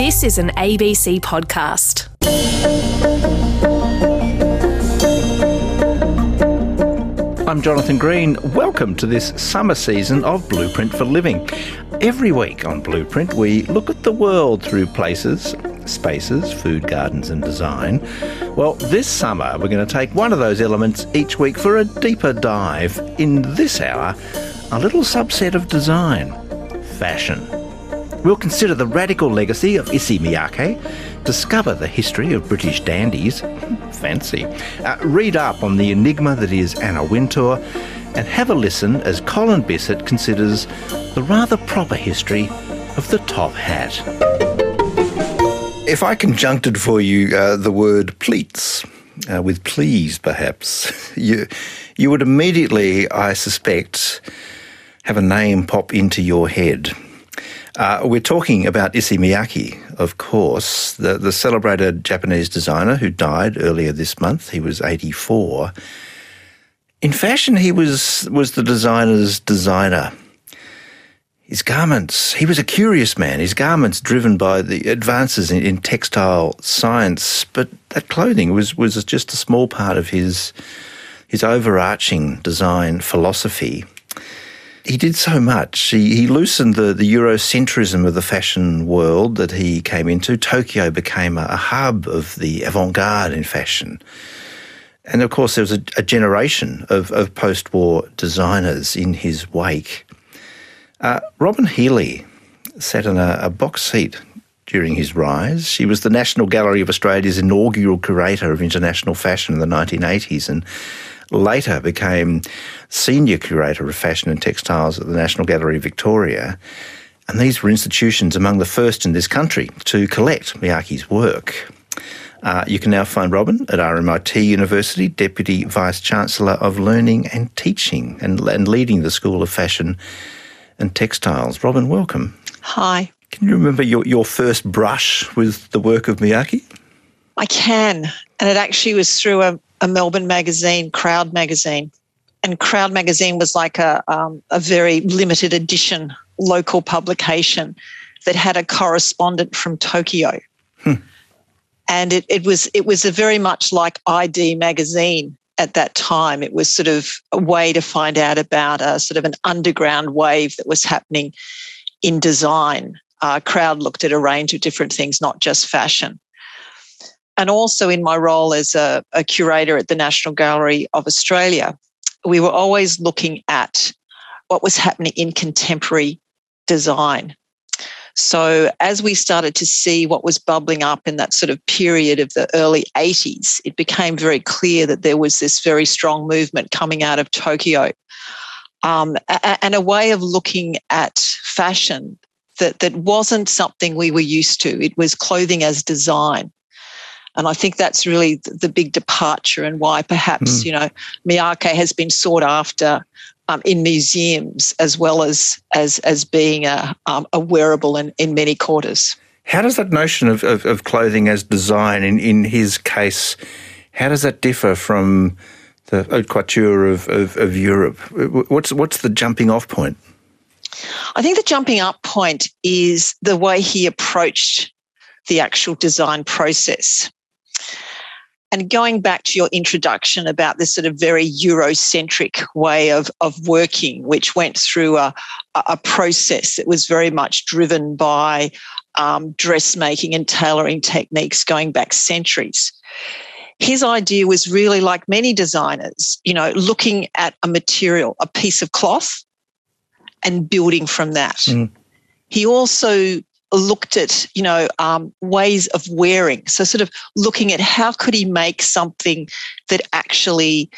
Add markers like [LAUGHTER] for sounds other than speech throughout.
This is an ABC podcast. I'm Jonathan Green. Welcome to this summer season of Blueprint for Living. Every week on Blueprint, we look at the world through places, spaces, food gardens, and design. Well, this summer, we're going to take one of those elements each week for a deeper dive. In this hour, a little subset of design fashion. We'll consider the radical legacy of Issey Miyake, discover the history of British dandies, fancy, uh, read up on the enigma that is Anna Wintour, and have a listen as Colin Bisset considers the rather proper history of the top hat. If I conjuncted for you uh, the word pleats, uh, with please perhaps, [LAUGHS] you, you would immediately, I suspect, have a name pop into your head. Uh, we're talking about Issey Miyake, of course, the, the celebrated Japanese designer who died earlier this month. He was 84. In fashion, he was, was the designer's designer. His garments, he was a curious man. His garments driven by the advances in, in textile science, but that clothing was, was just a small part of his, his overarching design philosophy he did so much. He, he loosened the, the Eurocentrism of the fashion world that he came into. Tokyo became a, a hub of the avant garde in fashion. And of course, there was a, a generation of, of post war designers in his wake. Uh, Robyn Healy sat in a, a box seat during his rise. She was the National Gallery of Australia's inaugural curator of international fashion in the 1980s and later became senior curator of fashion and textiles at the National Gallery of Victoria. And these were institutions among the first in this country to collect Miyake's work. Uh, you can now find Robyn at RMIT University, Deputy Vice Chancellor of Learning and Teaching and, and leading the School of Fashion and Textiles. Robyn, welcome. Hi. Can you remember your, your first brush with the work of Miyake? I can. And it actually was through a, a Melbourne magazine, Crowd magazine. And Crowd magazine was like a, um, a very limited edition local publication that had a correspondent from Tokyo. Hmm. And it, it was it was a very much like ID magazine at that time. It was sort of a way to find out about a sort of an underground wave that was happening in design. Uh, Crowd looked at a range of different things, not just fashion and also in my role as a, a curator at the National Gallery of Australia, we were always looking at what was happening in contemporary design. So, as we started to see what was bubbling up in that sort of period of the early 80s, it became very clear that there was this very strong movement coming out of Tokyo um, and a way of looking at fashion that, that wasn't something we were used to. It was clothing as design. And I think that's really the big departure and why perhaps, mm. you know, Miyake has been sought after um, in museums as well as as as being a, um, a wearable in, in many quarters. How does that notion of, of, of, clothing as design in, in his case, how does that differ from the haute couture of, of, of Europe? What's what's the jumping off point? I think the jumping up point is the way he approached the actual design process. And going back to your introduction about this sort of very Eurocentric way of, of working, which went through a, a process that was very much driven by um, dressmaking and tailoring techniques going back centuries. His idea was really like many designers, you know, looking at a material, a piece of cloth, and building from that. Mm. He also looked at you know um, ways of wearing. So sort of looking at how could he make something that actually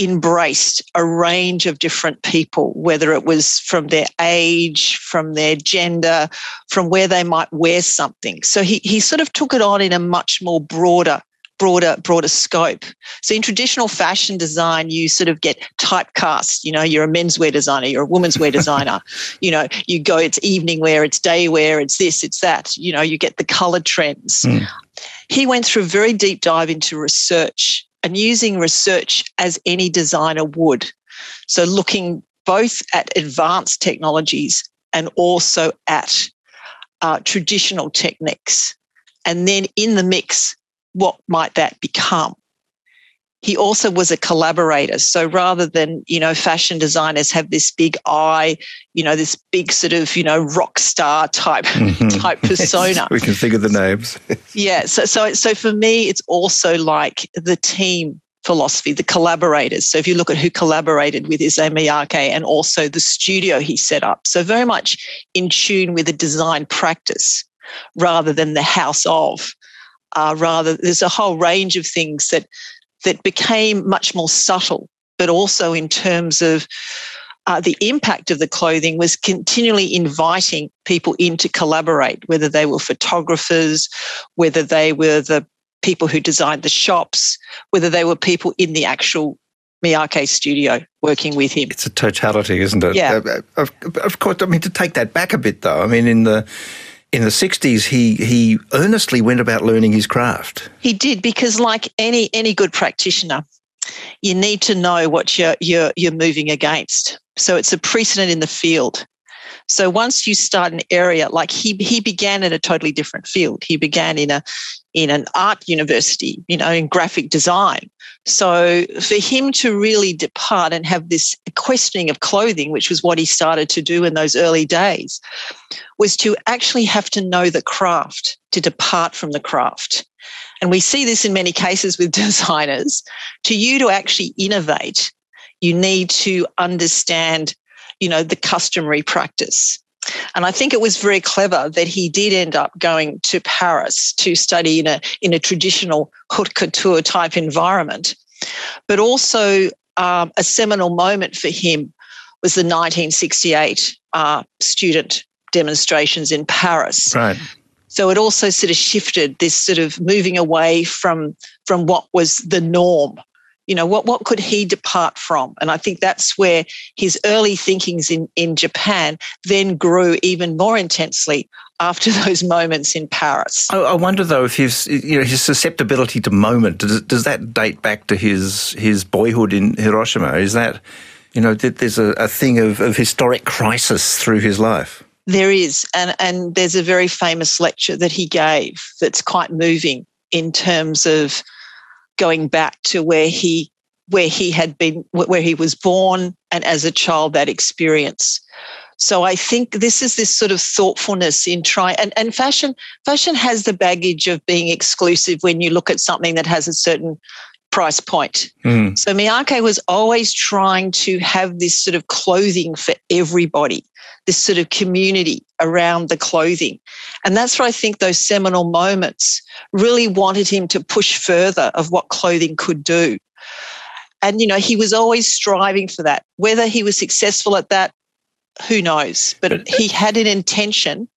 embraced a range of different people whether it was from their age from their gender from where they might wear something. So he, he sort of took it on in a much more broader broader broader scope. So in traditional fashion design, you sort of get typecast. You know, you're a menswear designer, you're a women's wear [LAUGHS] designer. you know, you go, it's evening wear, it's day wear, it's this, it's that. You know, you get the color trends. Mm. He went through a very deep dive into research and using research as any designer would. So looking both at advanced technologies and also at uh, traditional techniques, and then in the mix, what might that become? he also was a collaborator. So rather than, you know, fashion designers have this big eye, you know, this big sort of, you know, rock star type [LAUGHS] mm-hmm. type persona. [LAUGHS] we can think of the names. [LAUGHS] yeah. So so so for me, it's also like the team philosophy, the collaborators. So if you look at who collaborated with Issey Miyake and also the studio he set up. So very much in tune with the design practice rather than the house of. Uh, rather, there's a whole range of things that that became much more subtle, but also in terms of uh, the impact of the clothing was continually inviting people in to collaborate, whether they were photographers, whether they were the people who designed the shops, whether they were people in the actual Miyake studio working with him. It's a totality, isn't it? Yeah. Uh, of, of course, I mean, to take that back a bit though, I mean, in the in the 60s he he earnestly went about learning his craft. He did because like any any good practitioner you need to know what you're you're you're moving against. So it's a precedent in the field. So once you start an area like he he began in a totally different field. He began in a in an art university you know in graphic design so for him to really depart and have this questioning of clothing, which was what he started to do in those early days, was to actually have to know the craft, to depart from the craft. And we see this in many cases with [LAUGHS] designers. To you to actually innovate, you need to understand, you know, the customary practice. And I think it was very clever that he did end up going to Paris to study in a, in a traditional haute couture type environment. But also, um, a seminal moment for him was the 1968 uh, student demonstrations in Paris. Right. So it also sort of shifted this sort of moving away from from what was the norm you know what what could he depart from? And i think that's where his early thinkings in in japan then grew even more intensely after [LAUGHS] those moments in paris. I, I wonder though if his you know his susceptibility to moment does, does that date back to his his boyhood in hiroshima? Is that you know there's a, a thing of, of historic crisis through his life. There is. And and there's a very famous lecture that he gave that's quite moving in terms of going back to where he where he had been where he was born and as a child that experience. So i think this is this sort of thoughtfulness in trying and, and fashion fashion has the baggage of being exclusive when you look at something that has a certain price point. Mm. So Miyake was always trying to have this sort of clothing for everybody, this sort of community around the clothing. And that's where I think those seminal moments really wanted him to push further of what clothing could do. And, you know, he was always striving for that. Whether he was successful at that, who knows? But he had an intention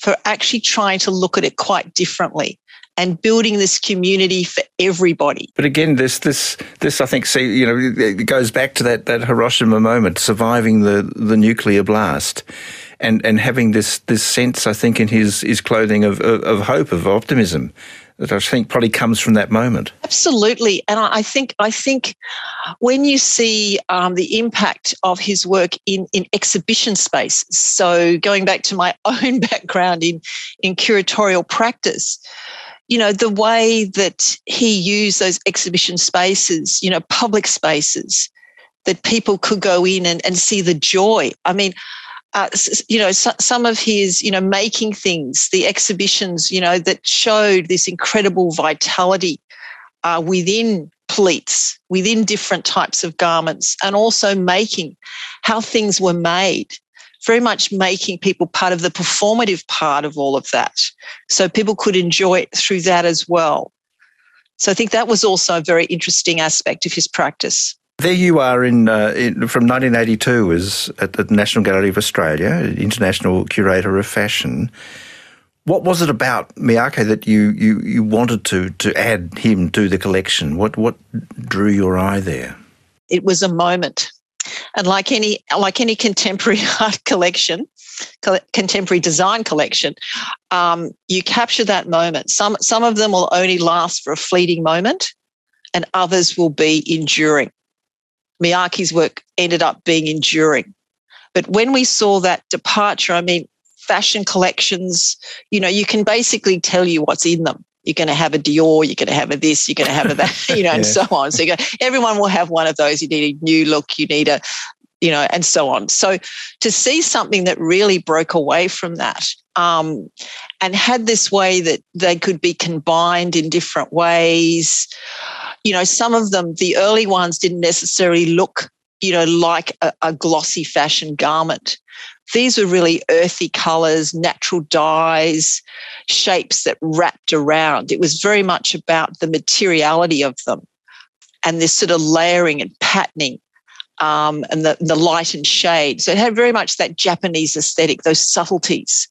for actually trying to look at it quite differently and building this community for everybody. But again, this this this I think see you know it goes back to that that Hiroshima moment, surviving the the nuclear blast. And, and having this, this sense, I think, in his, his clothing of, of, of hope, of optimism, that I think probably comes from that moment. Absolutely, and I think I think when you see um, the impact of his work in in exhibition space. So going back to my [LAUGHS] own background in in curatorial practice, you know, the way that he used those exhibition spaces, you know, public spaces that people could go in and, and see the joy. I mean, uh, you know, so, some of his, you know, making things, the exhibitions, you know, that showed this incredible vitality uh, within pleats, within different types of garments, and also making how things were made very much making people part of the performative part of all of that. So people could enjoy it through that as well. So I think that was also a very interesting aspect of his practice. There you are in, uh, in, from 1982 as at the National Gallery of Australia, international curator of fashion. What was it about Miyake that you, you, you wanted to to add him to the collection? What what drew your eye there? It was a moment. And like any like any contemporary [LAUGHS] art collection, contemporary design collection, um, you capture that moment. Some some of them will only last for a fleeting moment, and others will be enduring. Miyake's work ended up being enduring. But when we saw that departure, I mean, fashion collections, you know, you can basically tell you what's in them. You're going to have a Dior, you're going to have a this, you're going to have a that, [LAUGHS] you know, yeah. and so on. So go, everyone will have one of those. You need a new look, you need a, you know, and so on. So to see something that really broke away from that um, and had this way that they could be combined in different ways, you know, some of them, the early ones didn't necessarily look, you know, like a, a glossy fashion garment. These were really earthy colors, natural dyes, shapes that wrapped around. It was very much about the materiality of them and this sort of layering and patterning um, and the, the light and shade. So it had very much that Japanese aesthetic, those subtleties.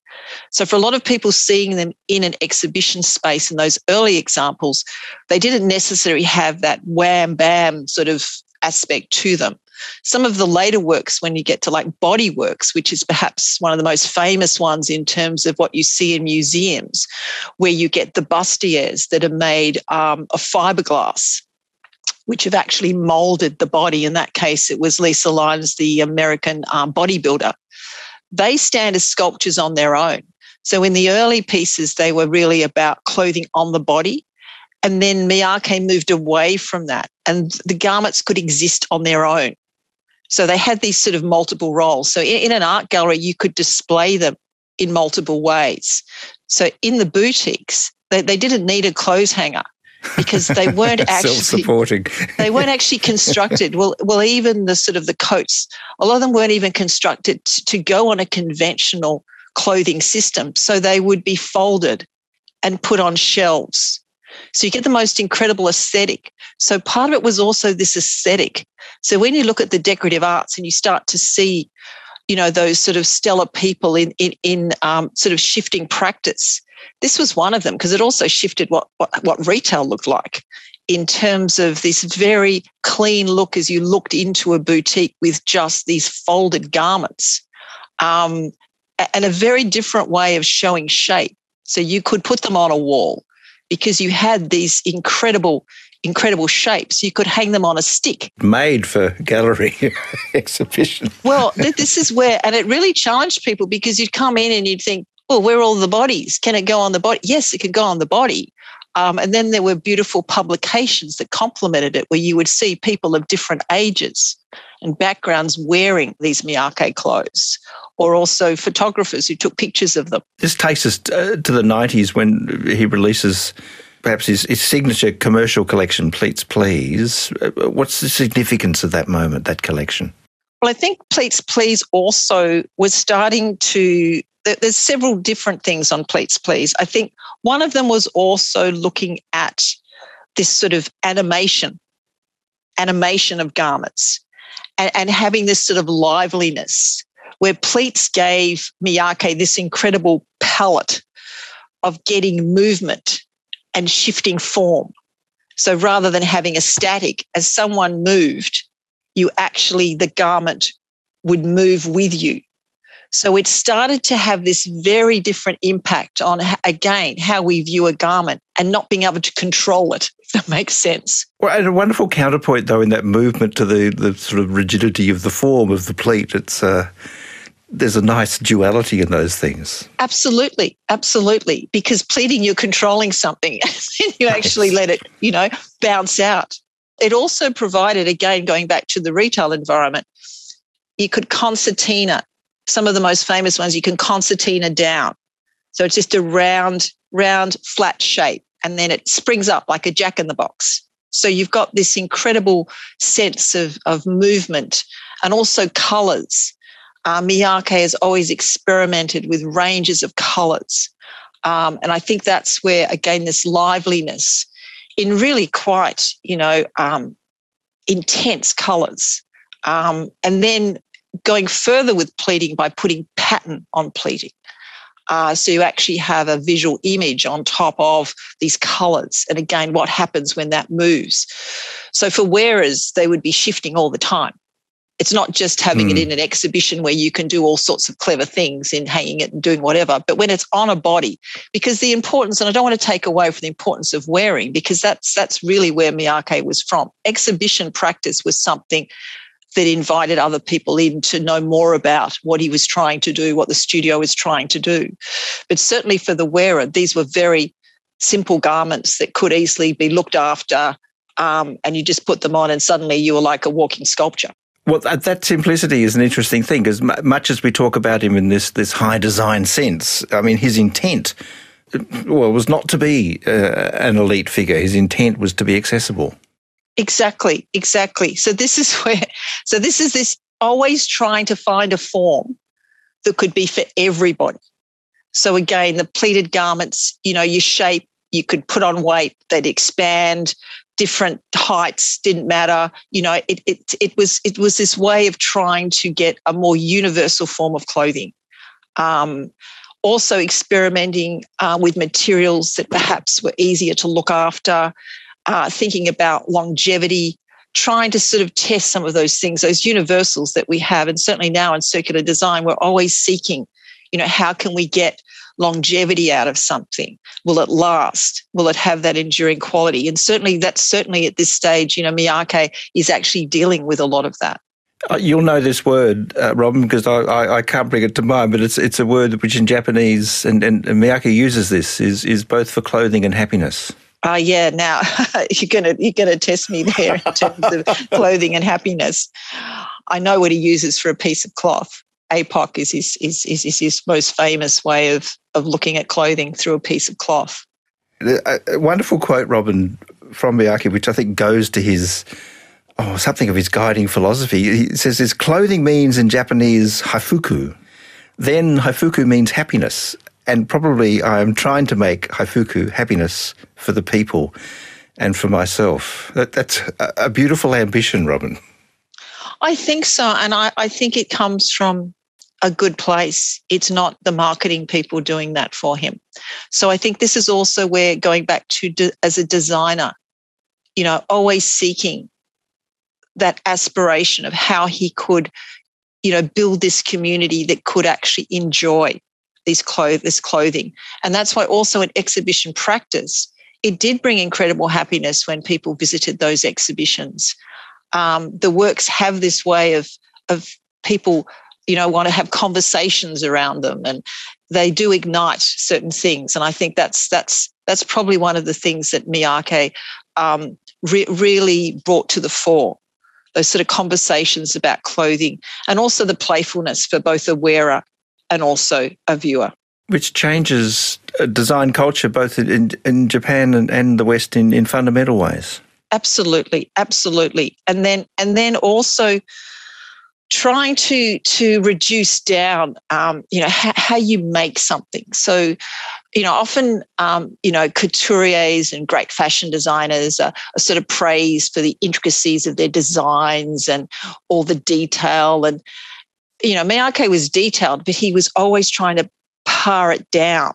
So for a lot of people seeing them in an exhibition space in those early examples, they didn't necessarily have that wham bam sort of aspect to them. Some of the later works, when you get to like body works, which is perhaps one of the most famous ones in terms of what you see in museums, where you get the bustiers that are made um, of fiberglass which have actually molded the body. In that case, it was Lisa Lyon, the American um, bodybuilder. They stand as sculptures on their own. So in the early pieces, they were really about clothing on the body. And then Miyake moved away from that, and the garments could exist on their own. So they had these sort of multiple roles. So in, in an art gallery, you could display them in multiple ways. So in the boutiques, they, they didn't need a clothes hanger because they [LAUGHS] weren't actually self-supporting. [LAUGHS] they weren't actually constructed. Well, well, even the sort of the coats, a lot of them weren't even constructed to go on a conventional clothing system. So they would be folded and put on shelves. So you get the most incredible aesthetic. So part of it was also this aesthetic. So when you look at the decorative arts and you start to see, you know, those sort of stellar people in in, in um, sort of shifting practice, this was one of them because it also shifted what, what, what retail looked like in terms of this very clean look as you looked into a boutique with just these folded garments um, and a very different way of showing shape. So you could put them on a wall because you had these incredible, incredible shapes. You could hang them on a stick. Made for gallery [LAUGHS] exhibition. well, this is where, and it really challenged people because you'd come in and you'd think, well, where are all the bodies? Can it go on the body? Yes, it can go on the body. Um, and then there were beautiful publications that complemented it, where you would see people of different ages and backgrounds wearing these Miyake clothes, or also photographers who took pictures of them. This takes us uh, to the 90s when he releases perhaps his, his signature commercial collection, Pleats Please. Uh, what's the significance of that moment, that collection? Well, I think Pleats Please also was starting to there's several different things on Pleats Please. I think one of them was also looking at this sort of animation, animation of garments, and, and having this sort of liveliness where pleats gave Miyake this incredible palette of getting movement and shifting form. So rather than having a static, as someone moved, you actually, the garment would move with you. So it started to have this very different impact on, again, how we view a garment and not being able to control it, if that makes sense. Well, and a wonderful counterpoint, though, in that movement to the, the sort of rigidity of the form of the pleat. It's, uh, there's a nice duality in those things. Absolutely, absolutely. Because pleating, you're controlling something, [LAUGHS] and you actually let it, you know, bounce out. It also provided, again, going back to the retail environment, you could concertina some of the most famous ones, you can concertina down. So it's just a round, round, flat shape. And then it springs up like a jack in the box. So you've got this incredible sense of, of movement and also colors. Uh, Miyake has always experimented with ranges of colors. Um, and I think that's where, again, this liveliness in really quite, you know, um, intense colors. Um, and then going further with pleating by putting pattern on pleating. Uh, so you actually have a visual image on top of these colors. And again, what happens when that moves? So for wearers, they would be shifting all the time. It's not just having mm. it hmm. in an exhibition where you can do all sorts of clever things in hanging it and doing whatever, but when it's on a body, because the importance, and I don't want to take away from the importance of wearing, because that's that's really where Miyake was from. Exhibition practice was something that invited other people in to know more about what he was trying to do, what the studio was trying to do. But certainly for the wearer, these were very simple garments that could easily be looked after. Um, and you just put them on, and suddenly you were like a walking sculpture. Well, that simplicity is an interesting thing because much as we talk about him in this this high design sense, I mean, his intent well was not to be uh, an elite figure. His intent was to be accessible. Exactly, exactly. So this is [LAUGHS] where, so this is this always trying to find a form that could be for everybody. So again, the pleated garments, you know, your shape, you could put on weight, they'd expand, different heights didn't matter. You know, it it it was it was this way of trying to get a more universal form of clothing. Um, also experimenting uh, with materials that perhaps were easier to look after, uh, thinking about longevity, trying to sort of test some of those things, those universals that we have. And certainly now in circular design, we're always seeking, you know, how can we get longevity out of something? Will it last? Will it have that enduring quality? And certainly that's certainly at this stage, you know, Miyake is actually dealing with a lot of that. Uh, you'll know this word, uh, Robyn, because I, I, I, can't bring it to mind, but it's it's a word which in Japanese, and, and, and Miyake uses this, is, is both for clothing and happiness. Oh uh, yeah, now [LAUGHS] you're gonna you're gonna test me there in terms of [LAUGHS] clothing and happiness. I know what he uses for a piece of cloth. APOC is his is, is, is his most famous way of of looking at clothing through a piece of cloth. A, a wonderful quote, Robyn, from Miyake, which I think goes to his oh, something of his guiding philosophy. He says his clothing means in Japanese haifuku. Then haifuku means happiness. And probably I am trying to make haifuku happiness for the people and for myself. That, that's a, a beautiful ambition, Robyn. I think so. And I, I think it comes from a good place. It's not the marketing people doing that for him. So I think this is also where going back to de, as a designer, you know, always seeking that aspiration of how he could, you know, build this community that could actually enjoy these clothes, this clothing. And that's why also in exhibition practice, it did bring incredible happiness when people visited those exhibitions. Um, the works have this way of of people, you know, want to have conversations around them, and they do ignite certain things. And I think that's that's that's probably one of the things that Miyake um, re- really brought to the fore those sort of conversations about clothing and also the playfulness for both a wearer and also a viewer. Which changes uh, design culture both in, in Japan and, and the West in, in fundamental ways. Absolutely, absolutely. And then and then also trying to to reduce down um, you know how, you make something. So you know often um, you know couturiers and great fashion designers are, are, sort of praised for the intricacies of their designs and all the detail. And you know Miyake was detailed but he was always trying to par it down.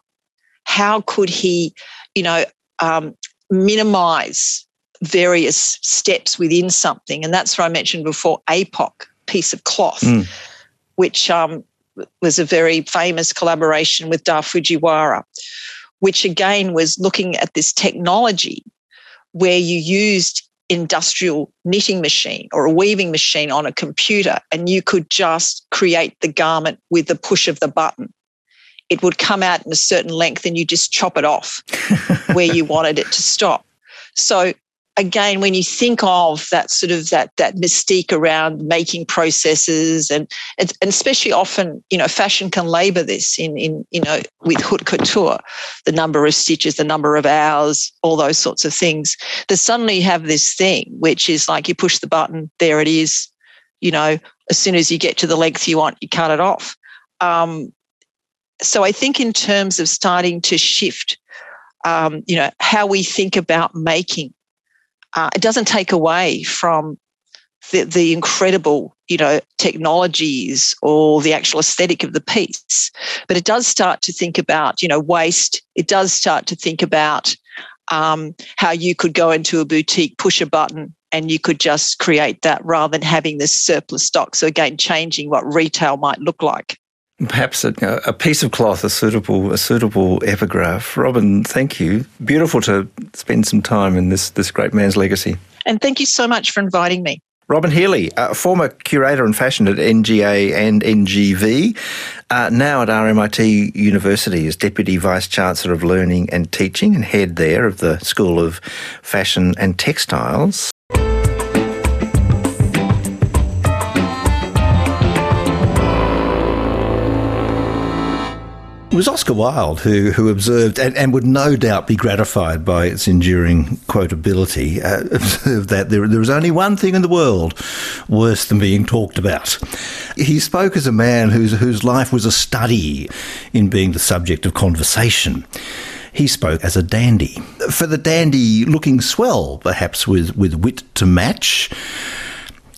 How could he you know um, minimize various steps within something. And that's where i mentioned before apoc piece of cloth, mm. which um, was a very famous collaboration with Dai Fujiwara, which again was looking at this technology where you used industrial knitting machine or a weaving machine on a computer and you could just create the garment with the push of the button. It would come out in a certain length and you just chop it off [LAUGHS] where you wanted it to stop. So again, when you think of that sort of that that mystique around making processes and and especially often, you know, fashion can labor this in in you know with haute couture, the number of stitches, the number of hours, all those sorts of things. That suddenly you have this thing which is like you push the button, there it is. You know, as soon as you get to the length you want, you cut it off. Um, so I think in terms of starting to shift, um, you know, how we think about making uh, it doesn't take away from the, the incredible, you know, technologies or the actual aesthetic of the piece, but it does start to think about, you know, waste. It does start to think about um, how you could go into a boutique, push a button, and you could just create that rather than having this surplus stock. So again, changing what retail might look like. Perhaps a, a, piece of cloth, a suitable, a suitable epigraph. Robyn, thank you. Beautiful to spend some time in this this great man's legacy. And thank you so much for inviting me. Robyn Healy, uh, former curator in fashion at NGA and NGV, uh, now at RMIT University as Deputy Vice Chancellor of Learning and Teaching and head there of the School of Fashion and Textiles. It was Oscar Wilde who, who observed, and, and would no doubt be gratified by its enduring quotability, uh, [LAUGHS] observed that there, there was only one thing in the world worse than being talked about. He spoke as a man whose, whose life was a study in being the subject of conversation. He spoke as a dandy. For the dandy looking swell, perhaps with, with wit to match,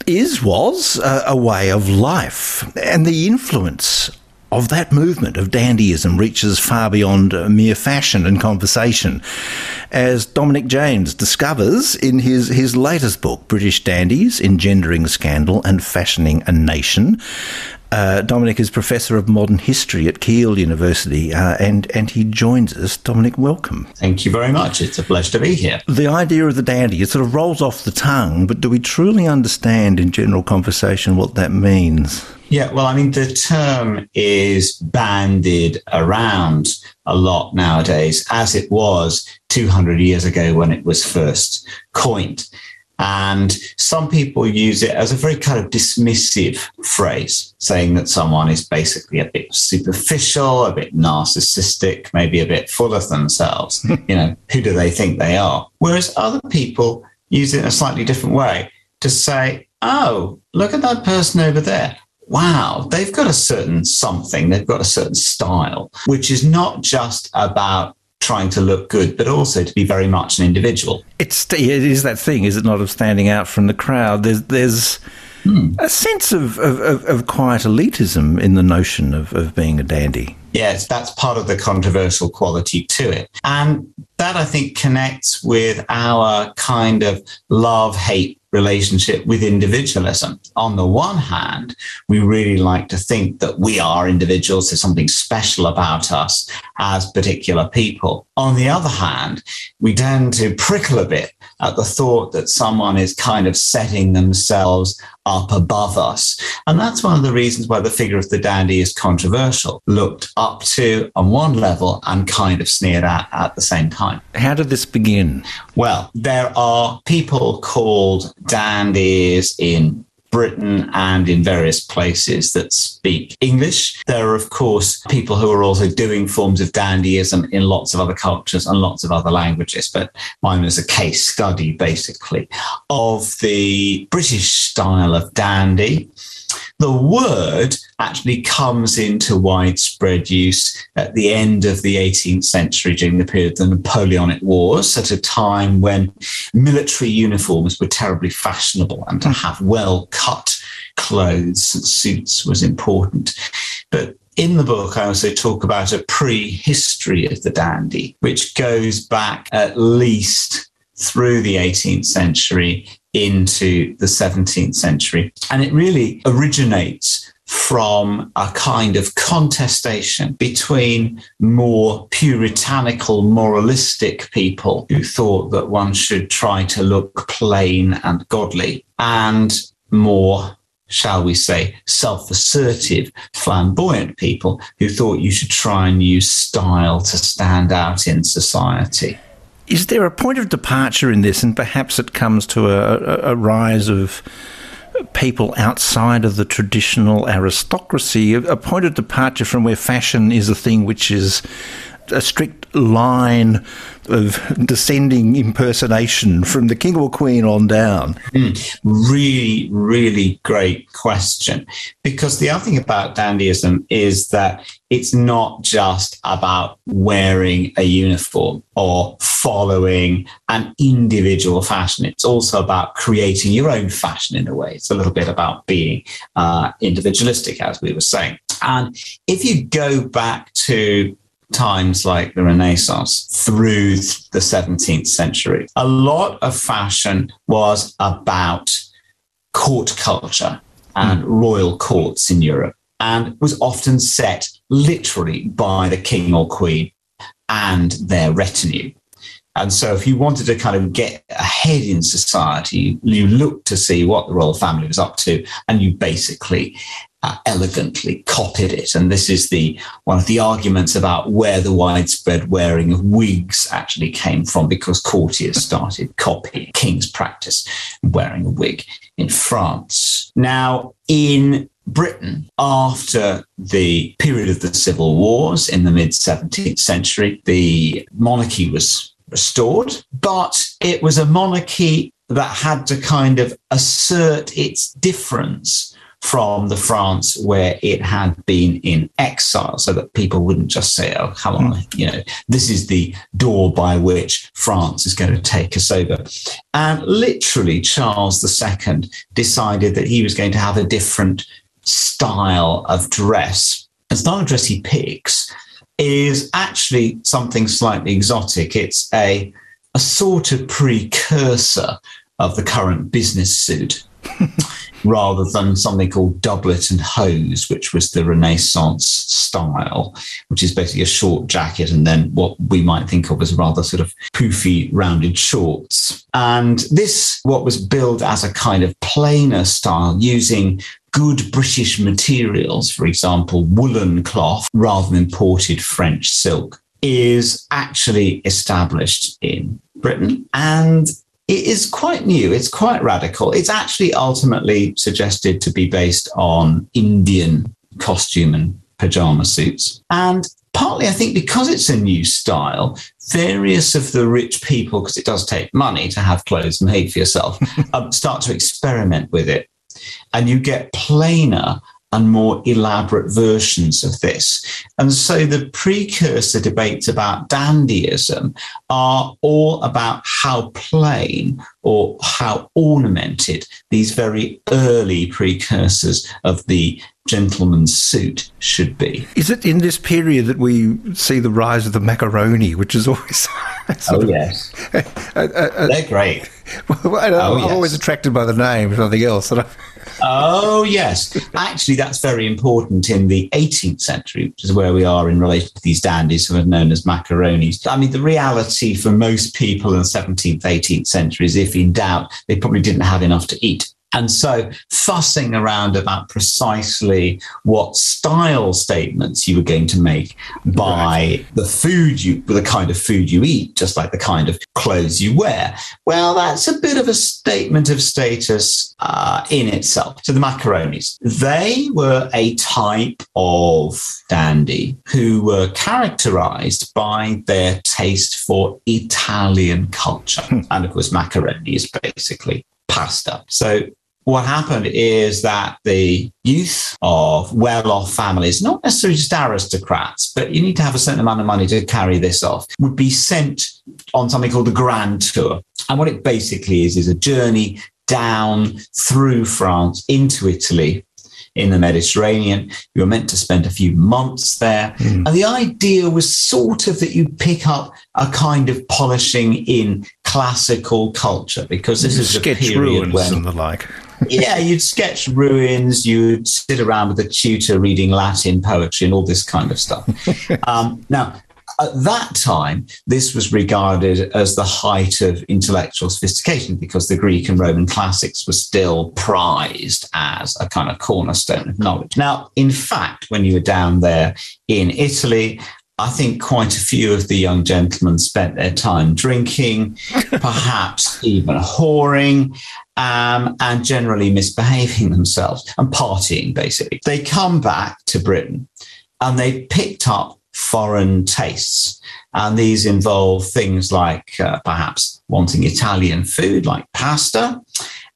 is, was a, a way of life. And the influence of that movement of dandyism reaches far beyond uh, mere fashion and conversation. As Dominic Janes discovers in his, his latest book, British Dandies Engendering Scandal and Fashioning a Nation, uh, Dominic is Professor of Modern History at Keele University, uh, and, and he joins us. Dominic, welcome. Thank you very much. It's a pleasure to be here. The idea of the dandy, it sort of rolls off the tongue, but do we truly understand in general conversation what that means? Yeah, well, I mean, the term is bandied around a lot nowadays, as it was 200 years ago when it was first coined. And some people use it as a very kind of dismissive phrase, saying that someone is basically a bit superficial, a bit narcissistic, maybe a bit full of themselves. [LAUGHS] you know, who do they think they are? Whereas other people use it in a slightly different way to say, oh, look at that person over there wow, they've got a certain something, they've got a certain style, which is not just about trying to look good, but also to be very much an individual. It's it is that thing, is it not, of standing out from the crowd? There's there's hmm. a sense of, of, of, quiet elitism in the notion of, of being a dandy. Yes, that's part of the controversial quality to it. And that I think connects with our kind of love hate relationship with individualism. On the one hand, we really like to think that we are individuals, there's something special about us as particular people. On the other hand, we tend to prickle a bit at the thought that someone is kind of setting themselves up above us. And that's one of the reasons why the figure of the dandy is controversial, looked up to on one level and kind of sneered at at the same time. How did this begin? Well, there are people called dandies in Britain and in various places that speak English. There are, of course, people who are also doing forms of dandyism in lots of other cultures and lots of other languages. But mine was a case study, basically, of the British style of dandy the word actually comes into widespread use at the end of the 18th century during the period of the Napoleonic Wars, at a time when military uniforms were terribly fashionable and to hmm. have well cut clothes and suits was important. But in the book, I also talk about a prehistory of the dandy, which goes back at least through the 18th century into the 17th century. And it really originates from a kind of contestation between more puritanical, moralistic people who thought that one should try to look plain and godly, and more shall we say, self assertive, flamboyant people who thought you should try and use style to stand out in society. Is there a point of departure in this, and perhaps it comes to a, a, a rise of people outside of the traditional aristocracy, a point of departure from where fashion is a thing which is a strict line of descending impersonation from the king or queen on down? Mm, really, really great question. Because the other thing about dandyism is that it's not just about wearing a uniform or following an individual fashion. It's also about creating your own fashion in a way. It's a little bit about being uh, individualistic, as we were saying. And if you go back to times like the Renaissance through the 17th century, a lot of fashion was about court culture and mm. royal courts in Europe and was often set literally by the king or queen and their retinue. And so, if you wanted to kind of get ahead in society, you looked to see what the royal family was up to, and you basically uh, elegantly copied it. And this is the one of the arguments about where the widespread wearing of wigs actually came from, because courtiers started copying king's practice wearing a wig in France. Now, in Britain, after the period of the civil wars in the mid 17th century, the monarchy was restored, but it was a monarchy that had to kind of assert its difference from the France where it had been in exile, so that people wouldn't just say, oh, come on, mm. you know, this is the door by which France is going to take us over. And literally, Charles II decided that he was going to have a different style of dress. The style of dress he picks is actually something slightly exotic. It's a, a sort of precursor of the current business suit. [LAUGHS] rather than something called doublet and hose, which was the Renaissance style, which is basically a short jacket and then what we might think of as rather sort of poofy, rounded shorts. And this, what was billed as a kind of plainer style using good British materials, for example, woolen cloth rather than imported French silk, is actually established in Britain. And it is quite new. It's quite radical. It's actually ultimately suggested to be based on Indian costume and pajama suits. And partly, I think, because it's a new style, various of the rich people, because it does take money to have clothes made for yourself, [LAUGHS] um, start to experiment with it. And you get plainer and more elaborate versions of this. And so the precursor debates about dandyism are all about how plain or how ornamented these very early precursors of the gentleman's suit should be. Is it in this period that we see the rise of the macaroni, which is always. [LAUGHS] oh, yes. Uh, uh, uh, They're great. [LAUGHS] Well, I, am oh, yes. always attracted by the name, if nothing else. [LAUGHS] oh, yes. Actually, that's very important in the 18th century, which is where we are in relation to these dandies who are known as macaronis. I mean, the reality for most people in the 17th, 18th centuries, if in doubt, they probably didn't have enough to eat. And so fussing around about precisely what style statements you were going to make by right. the food you, the kind of food you eat, just like the kind of clothes you wear. Well, that's a bit of a statement of status uh, in itself. So the macaronis, they were a type of dandy who were characterized by their taste for Italian culture. Hmm. and of course, macaroni is basically pasta. So what happened is that the youth of well off families, not necessarily just aristocrats, but you need to have a certain amount of money to carry this off, would be sent on something called the Grand Tour. And what it basically is, is a journey down through France into Italy in the Mediterranean. You were meant to spend a few months there. Mm. And the idea was sort of that you pick up a kind of polishing in classical culture because this is a period when and the like. Yeah, you'd sketch ruins, you'd sit around with a tutor reading Latin poetry and all this kind of stuff. [LAUGHS] Um, now, at that time, this was regarded as the height of intellectual sophistication because the Greek and Roman classics were still prized as a kind of cornerstone of knowledge. Now, in fact, when you were down there in Italy, I think quite a few of the young gentlemen spent their time drinking, [LAUGHS] perhaps even whoring, um, and generally misbehaving themselves and partying, basically. They come back to Britain and they picked up foreign tastes. And these involve things like uh, perhaps wanting Italian food, like pasta,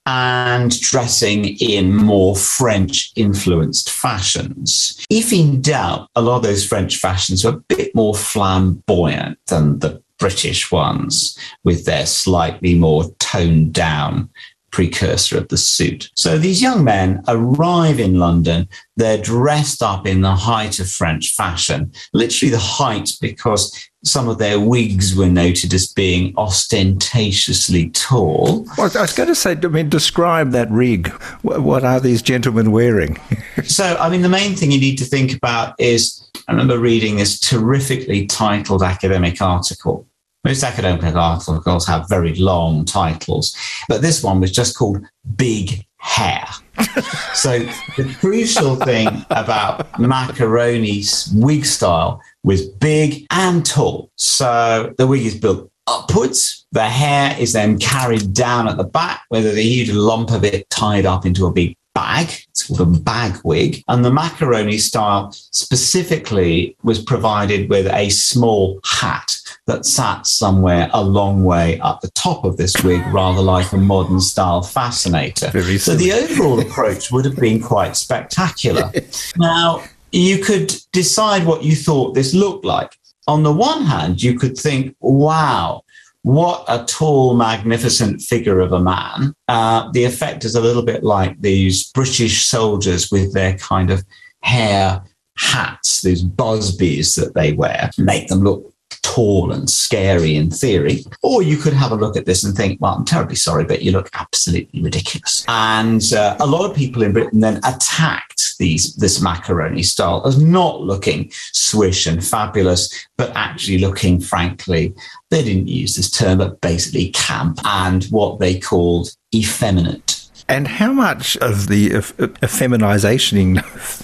and dressing in more French influenced fashions. If in doubt, a lot of those French fashions are a bit more flamboyant than the British ones, with their slightly more toned down precursor of the suit. So these young men arrive in London. They're dressed up in the height of French fashion, literally the height because some of their wigs were noted as being ostentatiously tall. Well, I was going to say, I mean, describe that rig. What are these gentlemen wearing? [LAUGHS] so, I mean, the main thing you need to think about is I remember reading this terrifically titled academic article Most academic articles have very long titles, but this one was just called Big Hair. [LAUGHS] so the crucial thing about Macaroni's wig style was big and tall. So the wig is built upwards. The hair is then carried down at the back, with a huge lump of it tied up into a big bag. It's called a bag wig. And the macaroni style specifically was provided with a small hat that sat somewhere a long way up the top of this wig, rather like a modern style fascinator. So the overall approach would have been quite spectacular. [LAUGHS] Now, you could decide what you thought this looked like. On the one hand, you could think, wow, what a tall, magnificent figure of a man. Uh, the effect is a little bit like these British soldiers with their kind of hair hats, these busbies that they wear, make them look tall and scary in theory. Or you could have a look at this and think, well, I'm terribly sorry, but you look absolutely ridiculous. And uh, a lot of people in Britain then attacked these this macaroni style as not looking swish and fabulous, but actually looking, frankly, they didn't use this term, but basically camp and what they called effeminate. And how much of the effeminization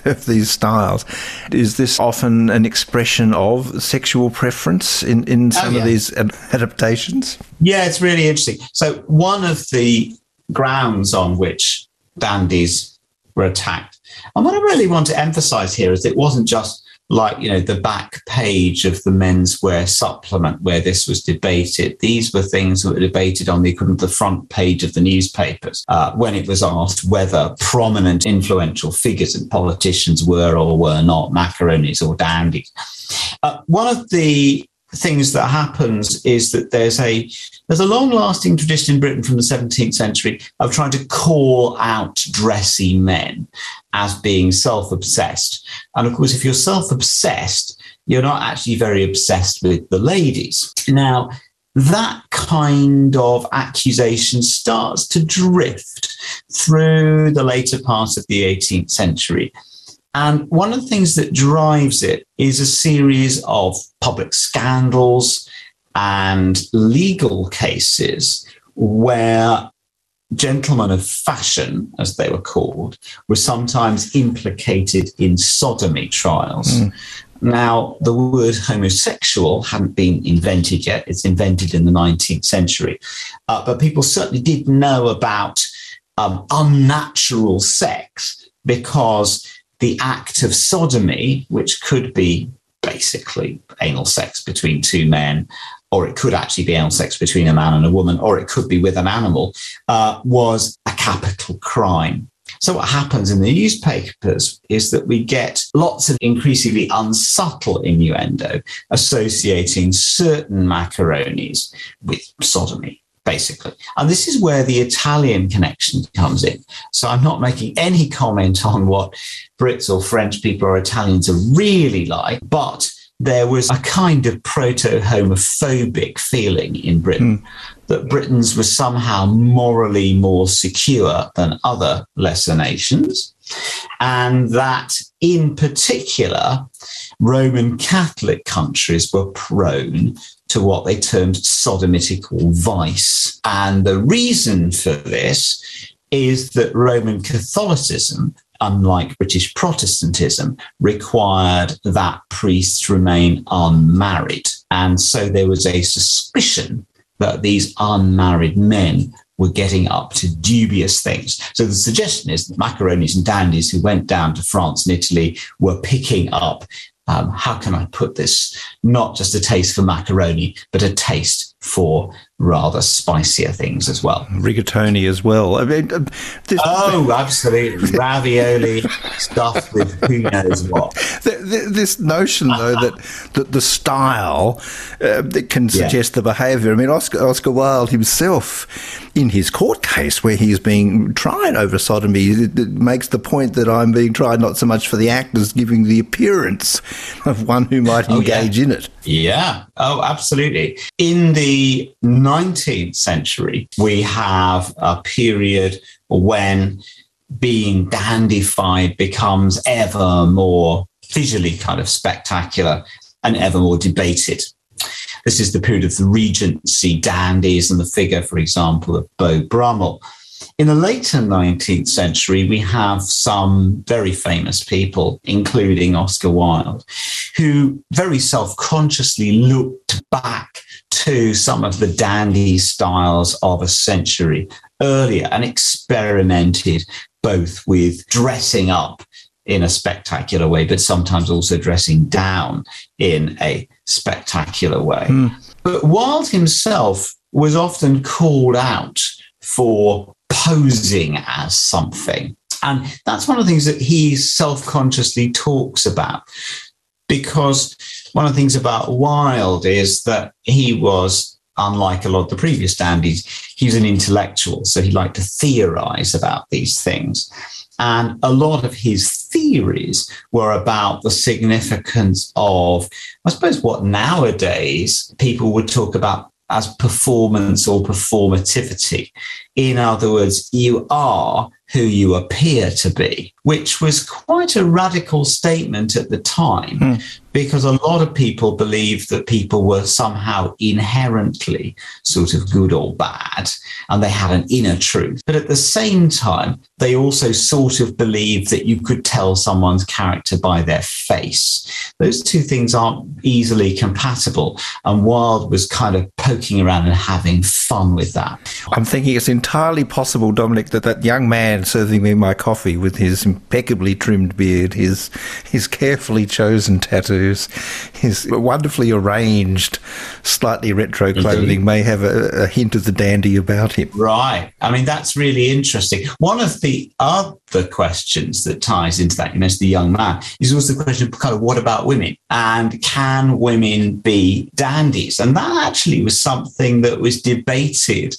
[LAUGHS] of these styles is this often an expression of sexual preference in, in oh, some oh, yeah. of these adaptations? Yeah, it's really interesting. So, one of the grounds on which dandies were attacked, and what I really want to emphasize here is it wasn't just like you know the back page of the menswear supplement where this was debated. These were things that were debated on the the front page of the newspapers uh, when it was asked whether prominent influential figures and politicians were or were not macaronis or dandies. Uh, one of the things that happens is that there's a there's a long lasting tradition in Britain from the 17th century of trying to call out dressy men as being self obsessed. And of course, if you're self obsessed, you're not actually very obsessed with the ladies. Now, that kind of accusation starts to drift through the later part of the 18th century. And one of the things that drives it is a series of public scandals and legal cases where gentlemen of fashion, as they were called, were sometimes implicated in sodomy trials. Mm. Now, the word homosexual hadn't been invented yet. It's invented in the 19th century. Uh, but people certainly did know about um, unnatural sex because the act of sodomy, which could be basically anal sex between two men, or it could actually be anal sex between a man and a woman, or it could be with an animal, uh, was a capital crime. So, what happens in the newspapers is that we get lots of increasingly unsubtle innuendo associating certain macaronis with sodomy, basically. And this is where the Italian connection comes in. So, I'm not making any comment on what Brits or French people or Italians are really like, but there was a kind of proto homophobic feeling in Britain mm. that Britons were somehow morally more secure than other lesser nations, and that in particular, Roman Catholic countries were prone to what they termed sodomitical vice. And the reason for this is that Roman Catholicism unlike British Protestantism, required that priests remain unmarried. And so there was a suspicion that these unmarried men were getting up to dubious things. So the suggestion is that macaronis and dandies who went down to France and Italy were picking up, um, how can I put this, not just a taste for macaroni, but a taste for rather spicier things as well. Rigatoni as well. I mean, uh, this, oh, absolutely. [LAUGHS] Ravioli stuffed with who knows what. This notion, though, that, that the style uh, that can suggest yeah. the behaviour. I mean, Oscar, Oscar Wilde himself, in his court case where he is being tried over sodomy, it, it makes the point that I'm being tried not so much for the act as giving the appearance of one who might engage oh, yeah. in it. Yeah. Oh, absolutely. In the 19th century, we have a period when being dandified becomes ever more visually kind of spectacular and ever more debated. This is the period of the Regency dandies and the figure, for example, of Beau Brummel. In the later 19th century, we have some very famous people, including Oscar Wilde, who very self consciously looked back to some of the dandy styles of a century earlier and experimented both with dressing up in a spectacular way, but sometimes also dressing down in a spectacular way. Mm. But Wilde himself was often called out for posing as something. And that's one of the things that he self consciously talks about. Because one of the things about Wilde is that he was, unlike a lot of the previous dandies, he was an intellectual. So he liked to theorize about these things. And a lot of his theories were about the significance of, I suppose, what nowadays people would talk about as performance or performativity. In other words, you are who you appear to be, which was quite a radical statement at the time. Mm because a lot of people believed that people were somehow inherently sort of good or bad and they had an inner truth. But at the same time, they also sort of believed that you could tell someone's character by their face. Those two things aren't easily compatible. And Wilde was kind of poking around and having fun with that. I'm thinking it's entirely possible, Dominic, that that young man serving me my coffee with his impeccably trimmed beard, his, his carefully chosen tattoos, his, his wonderfully arranged, slightly retro mm-hmm. clothing Indeed. may have a, a hint of the dandy about him. Right. I mean, that's really interesting. One of the other questions that ties into that, you mentioned the young man, is also the question of kind of what about women? And can women be dandies? And that actually was something that was debated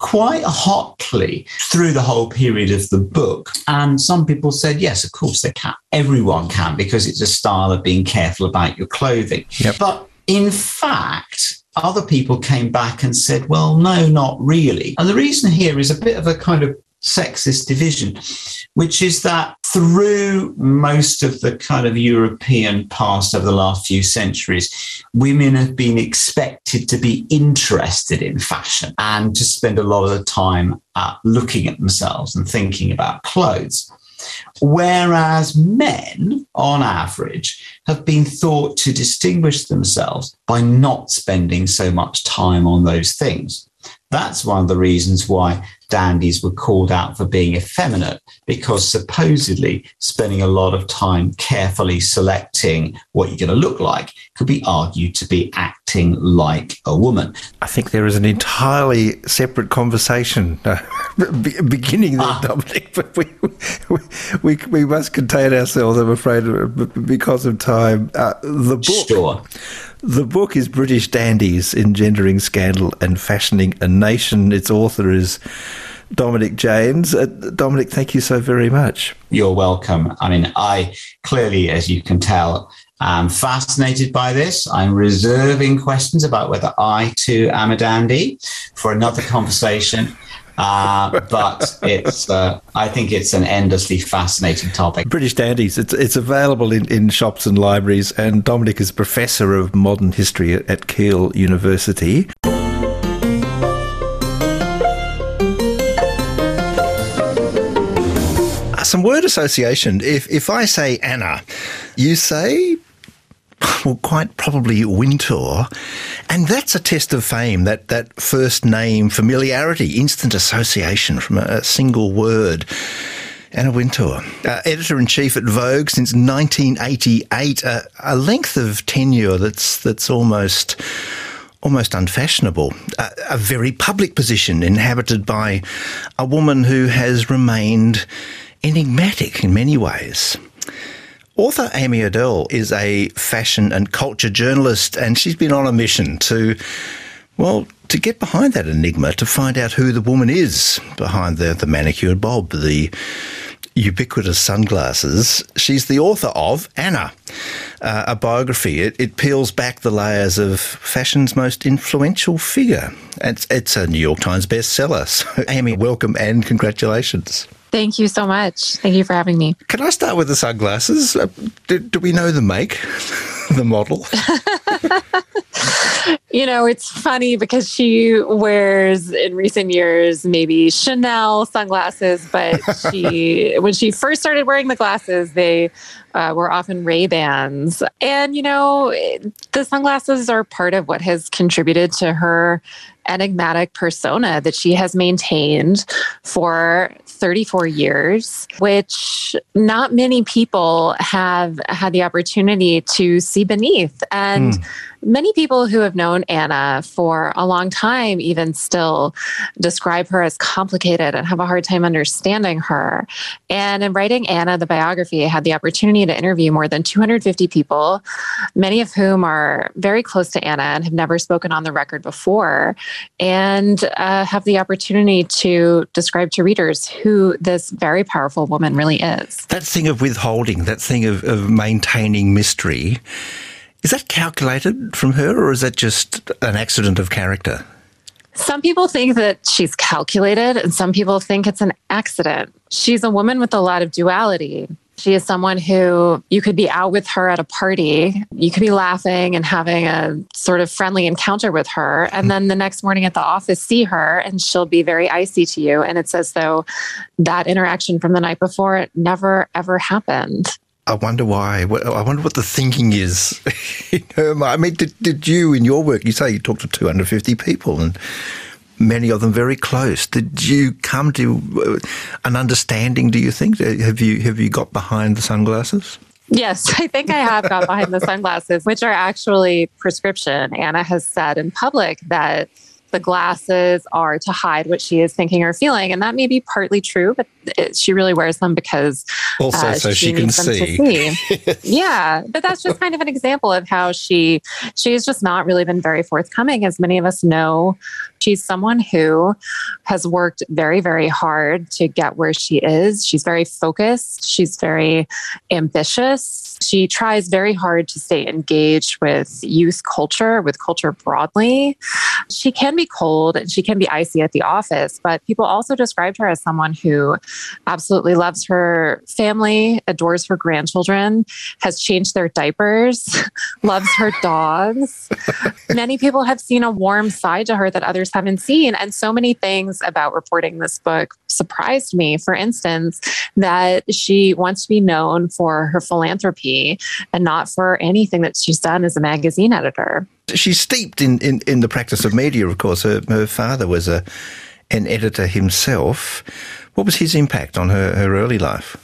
quite hotly through the whole period of the book. And some people said, yes, of course they can. Everyone can because it's a style of being careful about your clothing. Yep. But in fact, other people came back and said, well, no, not really. And the reason here is a bit of a kind of sexist division, which is that through most of the kind of European past over the last few centuries, women have been expected to be interested in fashion and to spend a lot of the time uh, looking at themselves and thinking about clothes. Whereas men, on average, have been thought to distinguish themselves by not spending so much time on those things. That's one of the reasons why dandies were called out for being effeminate because supposedly spending a lot of time carefully selecting what you're going to look like could be argued to be acting like a woman. I think there is an entirely separate conversation uh, [LAUGHS] beginning there, ah. Dominic, but we, we, [LAUGHS] we, we, must contain ourselves, I'm afraid, uh, because of time. Uh, the book. Sure. The book is British Dandies Engendering Scandal and Fashioning a Nation. Its author is Dominic Janes. Uh, Dominic, thank you so very much. You're welcome. I mean, I clearly, as you can tell, am fascinated by this. I'm reserving questions about whether I too am a dandy for another conversation. Uh, [LAUGHS] but it's uh, I think it's an endlessly fascinating topic. British Dandies. It's it's available in, in shops and libraries. And Dominic is professor of modern history at, at Keele University. Some word association. If if I say Anna, you say well, quite probably Wintour. And that's a test of fame, that, that first name familiarity, instant association from a, a single word. Anna Wintour, uh, editor in chief at Vogue since 1988, uh, a length of tenure that's that's almost almost unfashionable. Uh, a very public position inhabited by a woman who has remained enigmatic in many ways. Author Amy Odell is a fashion and culture journalist, and she's been on a mission to, well, to get behind that enigma, to find out who the woman is behind the, the manicured bob, the ubiquitous sunglasses. She's the author of Anna, uh, a biography. It, it, peels back the layers of fashion's most influential figure. It's, it's a New York Times bestseller. [LAUGHS] So, Amy, welcome and congratulations. Thank you so much. Thank you for having me. Can I start with the sunglasses? Uh, do, do, we know the make, [LAUGHS] [LAUGHS] the model? [LAUGHS] you know, it's funny because she wears in recent years maybe Chanel sunglasses, but she [LAUGHS] when she first started wearing the glasses, they uh, were often Ray Bans, and you know, the sunglasses are part of what has contributed to her enigmatic persona that she has maintained for 34 years, which not many people have had the opportunity to see beneath. And mm. Many people who have known Anna for a long time even still describe her as complicated and have a hard time understanding her. And in writing Anna, the biography, I had the opportunity to interview more than 250 people, many of whom are very close to Anna and have never spoken on the record before and uh, have the opportunity to describe to readers who this very powerful woman really is. That thing of withholding, that thing of, of maintaining mystery, is that calculated from her or is that just an accident of character? Some people think that she's calculated, and some people think it's an accident. She's a woman with a lot of duality. She is someone who you could be out with her at a party. You could be laughing and having a sort of friendly encounter with her. And then the next morning at the office, see her and she'll be very icy to you. And it's as though that interaction from the night before never, ever happened. I wonder why. I wonder what the thinking is. [LAUGHS] I mean, did, did you, in your work, you say you talked to 250 people and many of them very close. Did you come to uh, an understanding? Do you think have you have you got behind the sunglasses? Yes, [LAUGHS] I think I have got behind the sunglasses, which are actually prescription. Anna has said in public that the glasses are to hide what she is thinking or feeling. And that may be partly true, but it, she really wears them because also uh, so she, she can see. see. [LAUGHS] yeah. But that's just kind of an example of how she she's just not really been very forthcoming. As many of us know, she's someone who has worked very, very hard to get where she is. She's very focused. She's very ambitious she tries very hard to stay engaged with youth culture, with culture broadly. She can be cold and she can be icy at the office, but people also described her as someone who absolutely loves her family, adores her grandchildren, has changed their diapers, [LAUGHS] loves her dogs. Many people have seen a warm side to her that others haven't seen. And so many things about reporting this book surprised me. For instance, that she wants to be known for her philanthropy and not for anything that she's done as a magazine editor. She's steeped in, in, in the practice of media, of course. Her, her father was a an editor himself. What was his impact on her, her early life?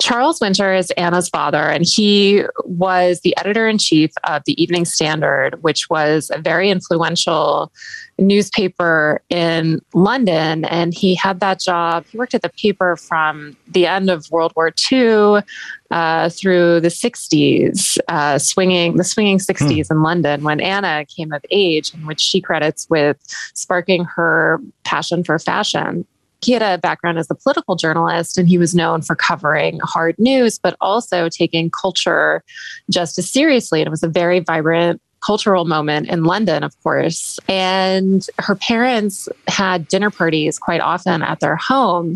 Charles Wintour is Anna's father, and he was the editor in chief of the Evening Standard, which was a very influential newspaper in London. And he had that job. He worked at the paper from the end of World War II uh, through the 60s, uh, swinging the swinging 60s hmm. in London when Anna came of age, in which she credits with sparking her passion for fashion he had a background as a political journalist and he was known for covering hard news, but also taking culture just as seriously. And it was a very vibrant cultural moment in London, of course. And her parents had dinner parties quite often at their home.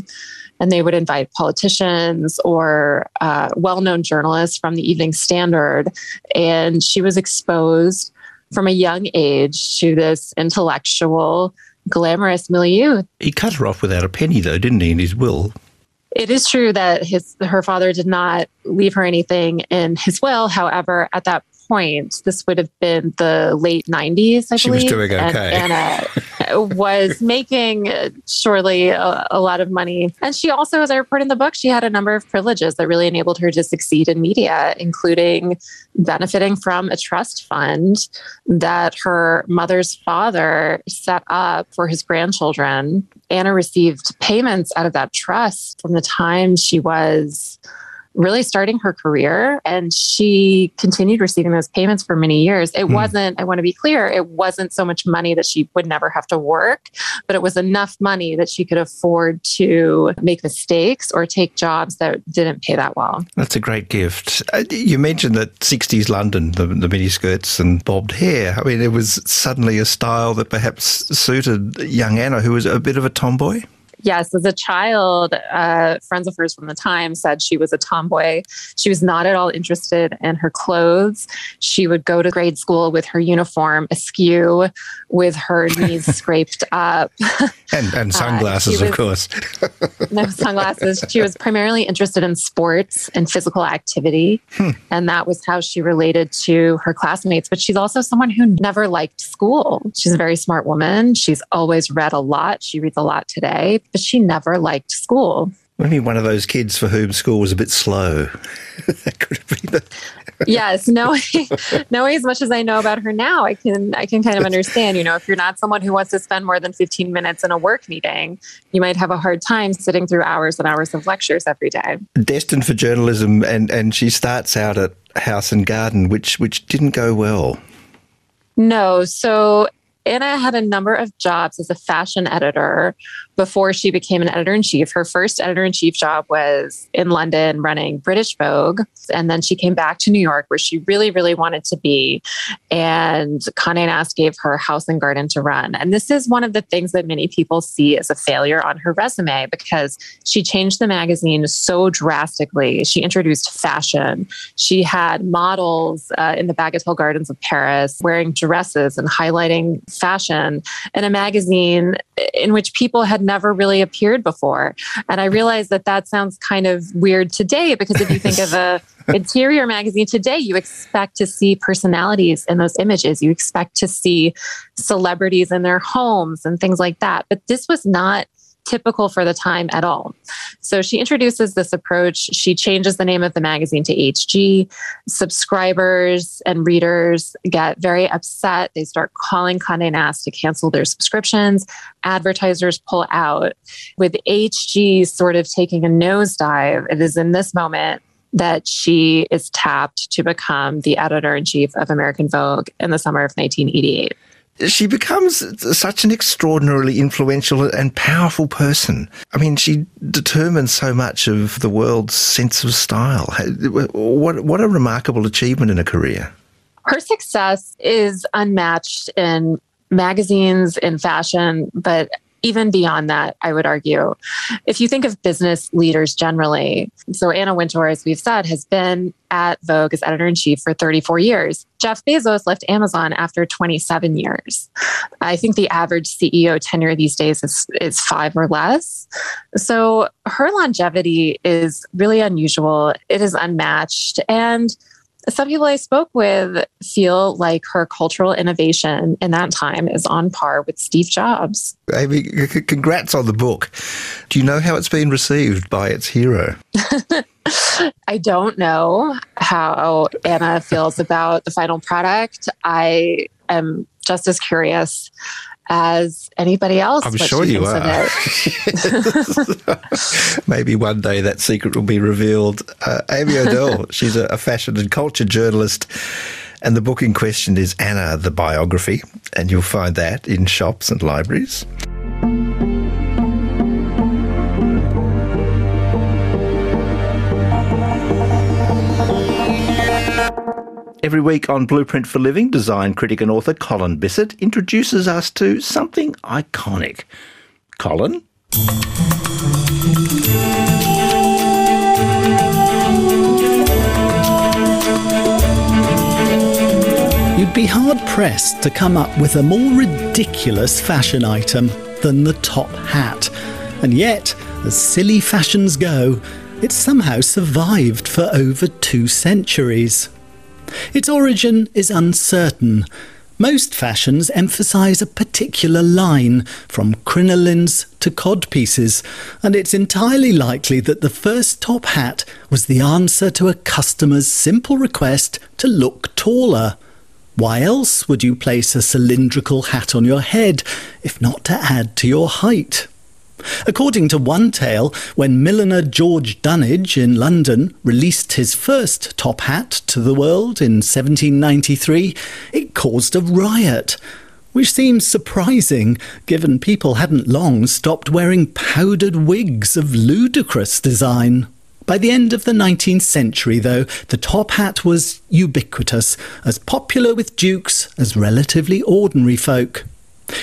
And they would invite politicians or uh, well known journalists from the Evening Standard. And she was exposed from a young age to this intellectual glamorous milieu. He cut her off without a penny, though, didn't he, in his will? It is true that his her father did not leave her anything in his will. However, at that point, this would have been the late 90s, I she believe. She was doing okay. And Anna [LAUGHS] was making uh, surely a, a, lot of money. And she also, as I report in the book, she had a number of privileges that really enabled her to succeed in media, including benefiting from a trust fund that her mother's father set up for his grandchildren. Anna received payments out of that trust from the time she was really starting her career and she continued receiving those payments for many years. It mm. wasn't, I want to be clear, it wasn't so much money that she would never have to work, but it was enough money that she could afford to make mistakes or take jobs that didn't pay that well. That's a great gift. Uh, you mentioned that 60s London, the, the miniskirts and bobbed hair. I mean, it was suddenly a style that perhaps suited young Anna, who was a bit of a tomboy. Yes, as a child, uh, friends of hers from the time said she was a tomboy. She was not at all interested in her clothes. She would go to grade school with her uniform askew, with her [LAUGHS] knees scraped up. And, and uh, sunglasses, uh, of course. [LAUGHS] no sunglasses. She was primarily interested in sports and physical activity. Hmm. And that was how she related to her classmates. But she's also someone who never liked school. She's a very smart woman. She's always read a lot. She reads a lot today but she never liked school. Maybe one of those kids for whom school was a bit slow. [LAUGHS] that could have been the yes, knowing [LAUGHS] knowing as much as I know about her now, I can I can kind of understand. You know, if you're not someone who wants to spend more than 15 minutes in a work meeting, you might have a hard time sitting through hours and hours of lectures every day. Destined for journalism, and and she starts out at House and Garden, which which didn't go well. No, so Anna had a number of jobs as a fashion editor before she became an editor in chief. Her first editor in chief job was in London running British Vogue. And then she came back to New York where she really, really wanted to be. And Conde Nast gave her House and Garden to run. And this is one of the things that many people see as a failure on her resume because she changed the magazine so drastically. She introduced fashion. She had models uh, in the Bagatelle Gardens of Paris wearing dresses and highlighting fashion in a magazine in which people had never really appeared before. And I realized that that sounds kind of weird today because if you think of a [LAUGHS] interior magazine today, you expect to see personalities in those images. You expect to see celebrities in their homes and things like that. But this was not typical for the time at all. So she introduces this approach. She changes the name of the magazine to HG. Subscribers and readers get very upset. They start calling Conde Nast to cancel their subscriptions. Advertisers pull out. With HG sort of taking a nosedive, it is in this moment that she is tapped to become the editor in chief of American Vogue in the summer of 1988 she becomes such an extraordinarily influential and powerful person. I mean, she determines so much of the world's sense of style. What, what a remarkable achievement in a career. Her success is unmatched in magazines, in fashion, but even beyond that, I would argue. If you think of business leaders generally, so Anna Wintour, as we've said, has been at Vogue as editor in chief for 34 years. Jeff Bezos left Amazon after 27 years. I think the average CEO tenure these days is, is five or less. So her longevity is really unusual. It is unmatched. And some people I spoke with feel like her cultural innovation in that time is on par with Steve Jobs. Amy, congrats on the book. Do you know how it's been received by its hero? [LAUGHS] I don't know how Anna feels about the final product. I am just as curious as anybody else. I'm sure you are. [LAUGHS] Maybe one day that secret will be revealed. Uh, Amy Odell, [LAUGHS] she's a, a fashion and culture journalist. And the book in question is Anna, the biography. And you'll find that in shops and libraries. Every week on Blueprint for Living, design critic and author Colin Bisset introduces us to something iconic. Colin? You'd be hard pressed to come up with a more ridiculous fashion item than the top hat. And yet, as silly fashions go, it's somehow survived for over two centuries. Its origin is uncertain. Most fashions emphasize a particular line, from crinolines to codpieces, and it's entirely likely that the first top hat was the answer to a customer's simple request to look taller. Why else would you place a cylindrical hat on your head, if not to add to your height? According to one tale, when milliner George Dunnage in London released his first top hat to the world in 1793, it caused a riot. Which seems surprising, given people hadn't long stopped wearing powdered wigs of ludicrous design. By the end of the 19th century, though, the top hat was ubiquitous, as popular with dukes as relatively ordinary folk.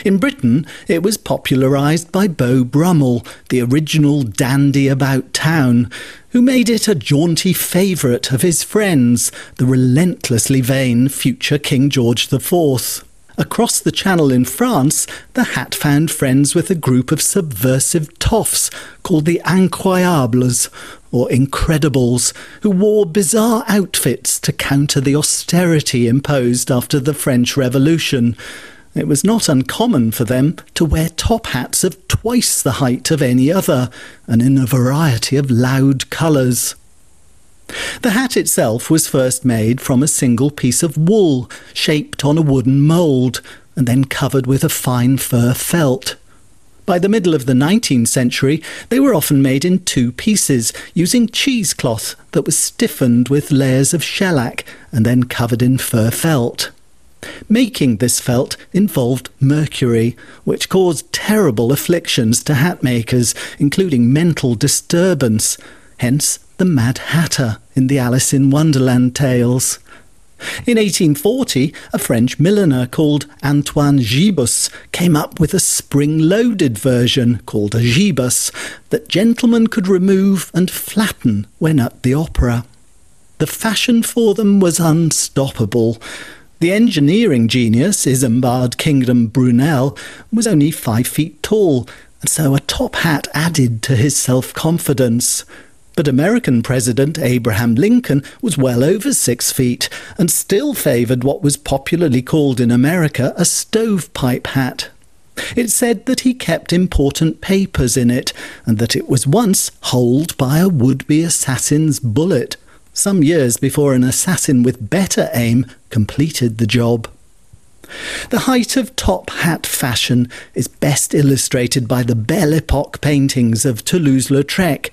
In Britain, it was popularised by Beau Brummel, the original dandy about town, who made it a jaunty favourite of his friends, the relentlessly vain future King George IV. Across the channel in France, the hat found friends with a group of subversive toffs called the Incroyables, or Incredibles, who wore bizarre outfits to counter the austerity imposed after the French Revolution. It was not uncommon for them to wear top hats of twice the height of any other, and in a variety of loud colours. The hat itself was first made from a single piece of wool, shaped on a wooden mould, and then covered with a fine fur felt. By the middle of the 19th century, they were often made in two pieces, using cheesecloth that was stiffened with layers of shellac and then covered in fur felt. Making this felt involved mercury, which caused terrible afflictions to hat makers, including mental disturbance, hence the Mad Hatter in the Alice in Wonderland tales. In 1840, a French milliner called Antoine Gibus came up with a spring-loaded version called a gibus that gentlemen could remove and flatten when at the opera. The fashion for them was unstoppable. The engineering genius, Isambard Kingdom Brunel, was only five feet tall, and so a top hat added to his self-confidence. But American President Abraham Lincoln was well over six feet and still favoured what was popularly called in America a stovepipe hat. It said that he kept important papers in it and that it was once holed by a would-be assassin's bullet some years before an assassin with better aim completed the job. The height of top hat fashion is best illustrated by the Belle Epoque paintings of Toulouse-Lautrec,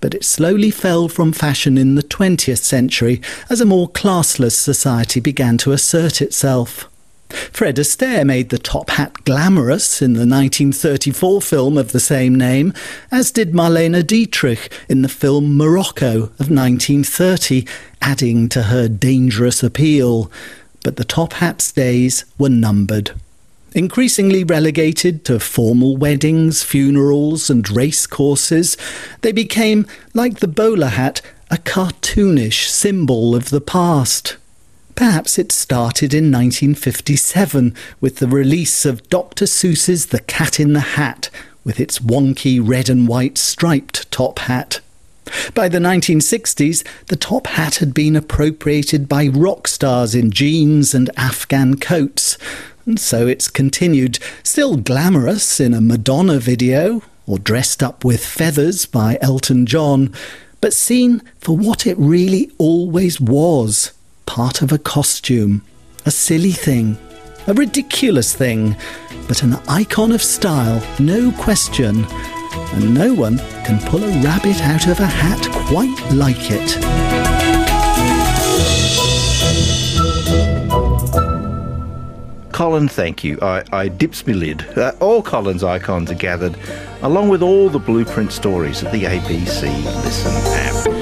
but it slowly fell from fashion in the 20th century as a more classless society began to assert itself. Fred Astaire made the top hat glamorous in the 1934 film of the same name, as did Marlene Dietrich in the film Morocco of 1930, adding to her dangerous appeal. But the top hat's days were numbered. Increasingly relegated to formal weddings, funerals, and race courses, they became, like the bowler hat, a cartoonish symbol of the past. Perhaps it started in 1957 with the release of Dr. Seuss's The Cat in the Hat, with its wonky red and white striped top hat. By the 1960s, the top hat had been appropriated by rock stars in jeans and Afghan coats, and so it's continued, still glamorous in a Madonna video, or dressed up with feathers by Elton John, but seen for what it really always was part of a costume, a silly thing, a ridiculous thing, but an icon of style, no question. And no one can pull a rabbit out of a hat quite like it. Colin, thank you. I, I dips me lid. Uh, all Colin's icons are gathered, along with all the blueprint stories of the ABC Listen app.